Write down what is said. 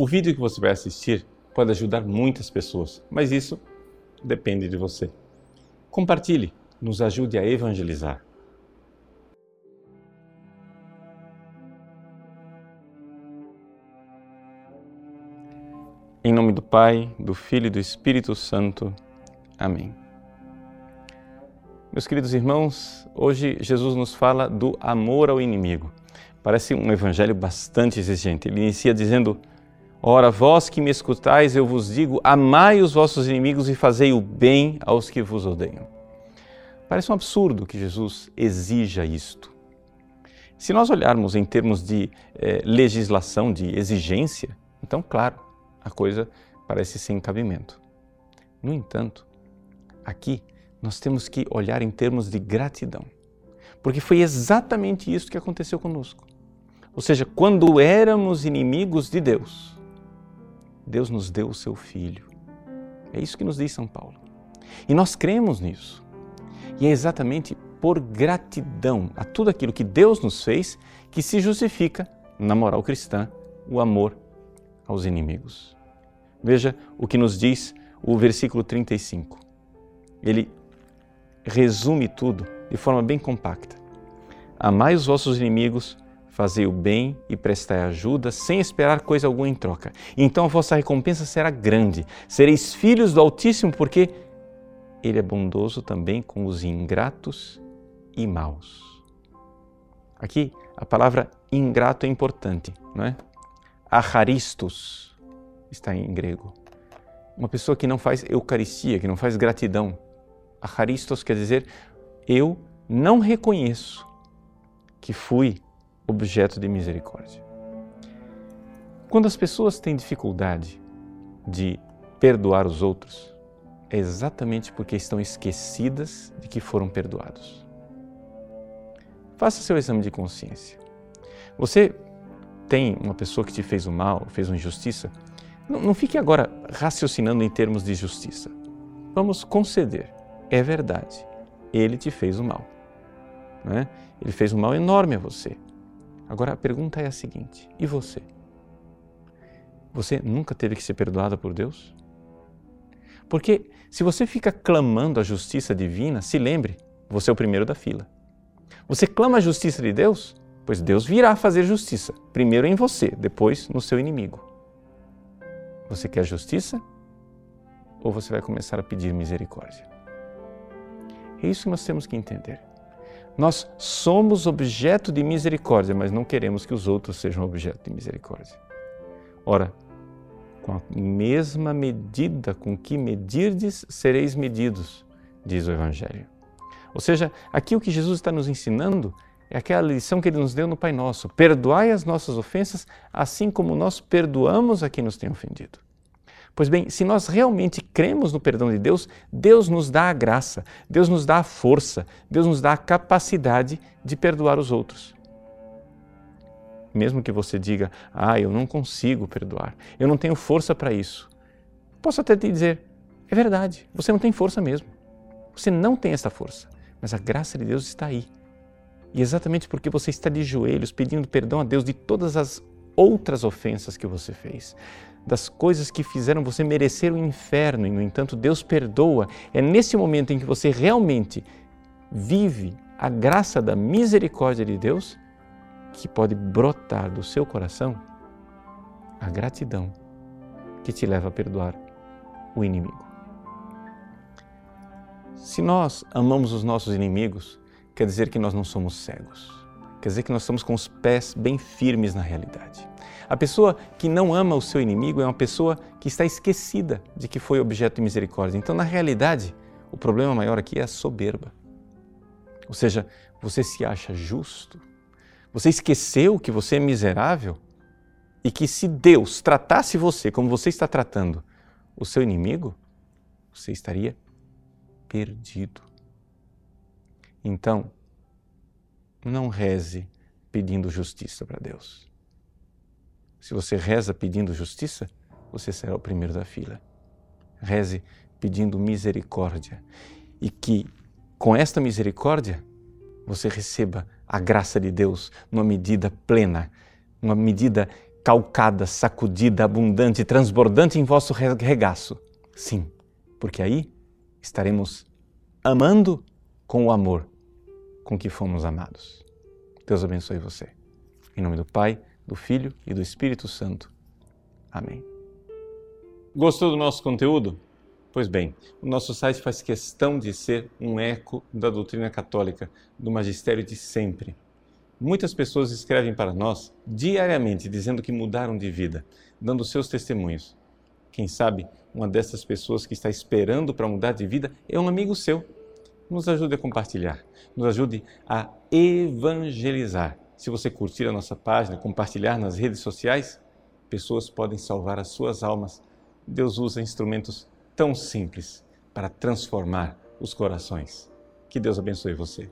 O vídeo que você vai assistir pode ajudar muitas pessoas, mas isso depende de você. Compartilhe, nos ajude a evangelizar. Em nome do Pai, do Filho e do Espírito Santo. Amém. Meus queridos irmãos, hoje Jesus nos fala do amor ao inimigo. Parece um evangelho bastante exigente. Ele inicia dizendo: Ora, vós que me escutais, eu vos digo: amai os vossos inimigos e fazei o bem aos que vos odeiam. Parece um absurdo que Jesus exija isto. Se nós olharmos em termos de eh, legislação, de exigência, então, claro, a coisa parece sem cabimento. No entanto, aqui nós temos que olhar em termos de gratidão. Porque foi exatamente isso que aconteceu conosco. Ou seja, quando éramos inimigos de Deus, Deus nos deu o seu Filho. É isso que nos diz São Paulo. E nós cremos nisso. E é exatamente por gratidão a tudo aquilo que Deus nos fez que se justifica, na moral cristã, o amor aos inimigos. Veja o que nos diz o versículo 35. Ele resume tudo de forma bem compacta. Amai os vossos inimigos, fazei o bem e prestai ajuda, sem esperar coisa alguma em troca. Então a vossa recompensa será grande. Sereis filhos do Altíssimo, porque Ele é bondoso também com os ingratos e maus. Aqui a palavra ingrato é importante, não é? Acharistos está em grego. Uma pessoa que não faz eucaristia, que não faz gratidão Acharistos quer dizer eu não reconheço que fui objeto de misericórdia. Quando as pessoas têm dificuldade de perdoar os outros, é exatamente porque estão esquecidas de que foram perdoados. Faça seu exame de consciência. Você tem uma pessoa que te fez o mal, fez uma injustiça, não, não fique agora raciocinando em termos de justiça. Vamos conceder é verdade. Ele te fez o mal. Né? Ele fez um mal enorme a você. Agora a pergunta é a seguinte: e você? Você nunca teve que ser perdoada por Deus? Porque se você fica clamando a justiça divina, se lembre, você é o primeiro da fila. Você clama a justiça de Deus, pois Deus virá fazer justiça, primeiro em você, depois no seu inimigo. Você quer justiça? Ou você vai começar a pedir misericórdia? É isso que nós temos que entender. Nós somos objeto de misericórdia, mas não queremos que os outros sejam objeto de misericórdia. Ora, com a mesma medida com que medirdes, sereis medidos, diz o Evangelho. Ou seja, aqui o que Jesus está nos ensinando é aquela lição que ele nos deu no Pai Nosso: perdoai as nossas ofensas, assim como nós perdoamos a quem nos tem ofendido. Pois bem, se nós realmente cremos no perdão de Deus, Deus nos dá a graça, Deus nos dá a força, Deus nos dá a capacidade de perdoar os outros. Mesmo que você diga, ah, eu não consigo perdoar, eu não tenho força para isso. Posso até te dizer, é verdade, você não tem força mesmo. Você não tem essa força, mas a graça de Deus está aí. E exatamente porque você está de joelhos pedindo perdão a Deus de todas as outras ofensas que você fez, das coisas que fizeram você merecer o inferno e, no entanto, Deus perdoa. É nesse momento em que você realmente vive a graça da misericórdia de Deus que pode brotar do seu coração a gratidão que te leva a perdoar o inimigo. Se nós amamos os nossos inimigos, quer dizer que nós não somos cegos. Quer dizer que nós estamos com os pés bem firmes na realidade. A pessoa que não ama o seu inimigo é uma pessoa que está esquecida de que foi objeto de misericórdia. Então, na realidade, o problema maior aqui é a soberba. Ou seja, você se acha justo, você esqueceu que você é miserável e que se Deus tratasse você como você está tratando o seu inimigo, você estaria perdido. Então, não reze pedindo justiça para Deus. Se você reza pedindo justiça, você será o primeiro da fila. Reze pedindo misericórdia e que com esta misericórdia você receba a graça de Deus numa medida plena, uma medida calcada, sacudida, abundante, transbordante em vosso regaço. Sim, porque aí estaremos amando com o amor com que fomos amados. Deus abençoe você. Em nome do Pai, do Filho e do Espírito Santo. Amém. Gostou do nosso conteúdo? Pois bem, o nosso site faz questão de ser um eco da doutrina católica, do magistério de sempre. Muitas pessoas escrevem para nós diariamente dizendo que mudaram de vida, dando seus testemunhos. Quem sabe uma dessas pessoas que está esperando para mudar de vida é um amigo seu. Nos ajude a compartilhar, nos ajude a evangelizar. Se você curtir a nossa página, compartilhar nas redes sociais, pessoas podem salvar as suas almas. Deus usa instrumentos tão simples para transformar os corações. Que Deus abençoe você.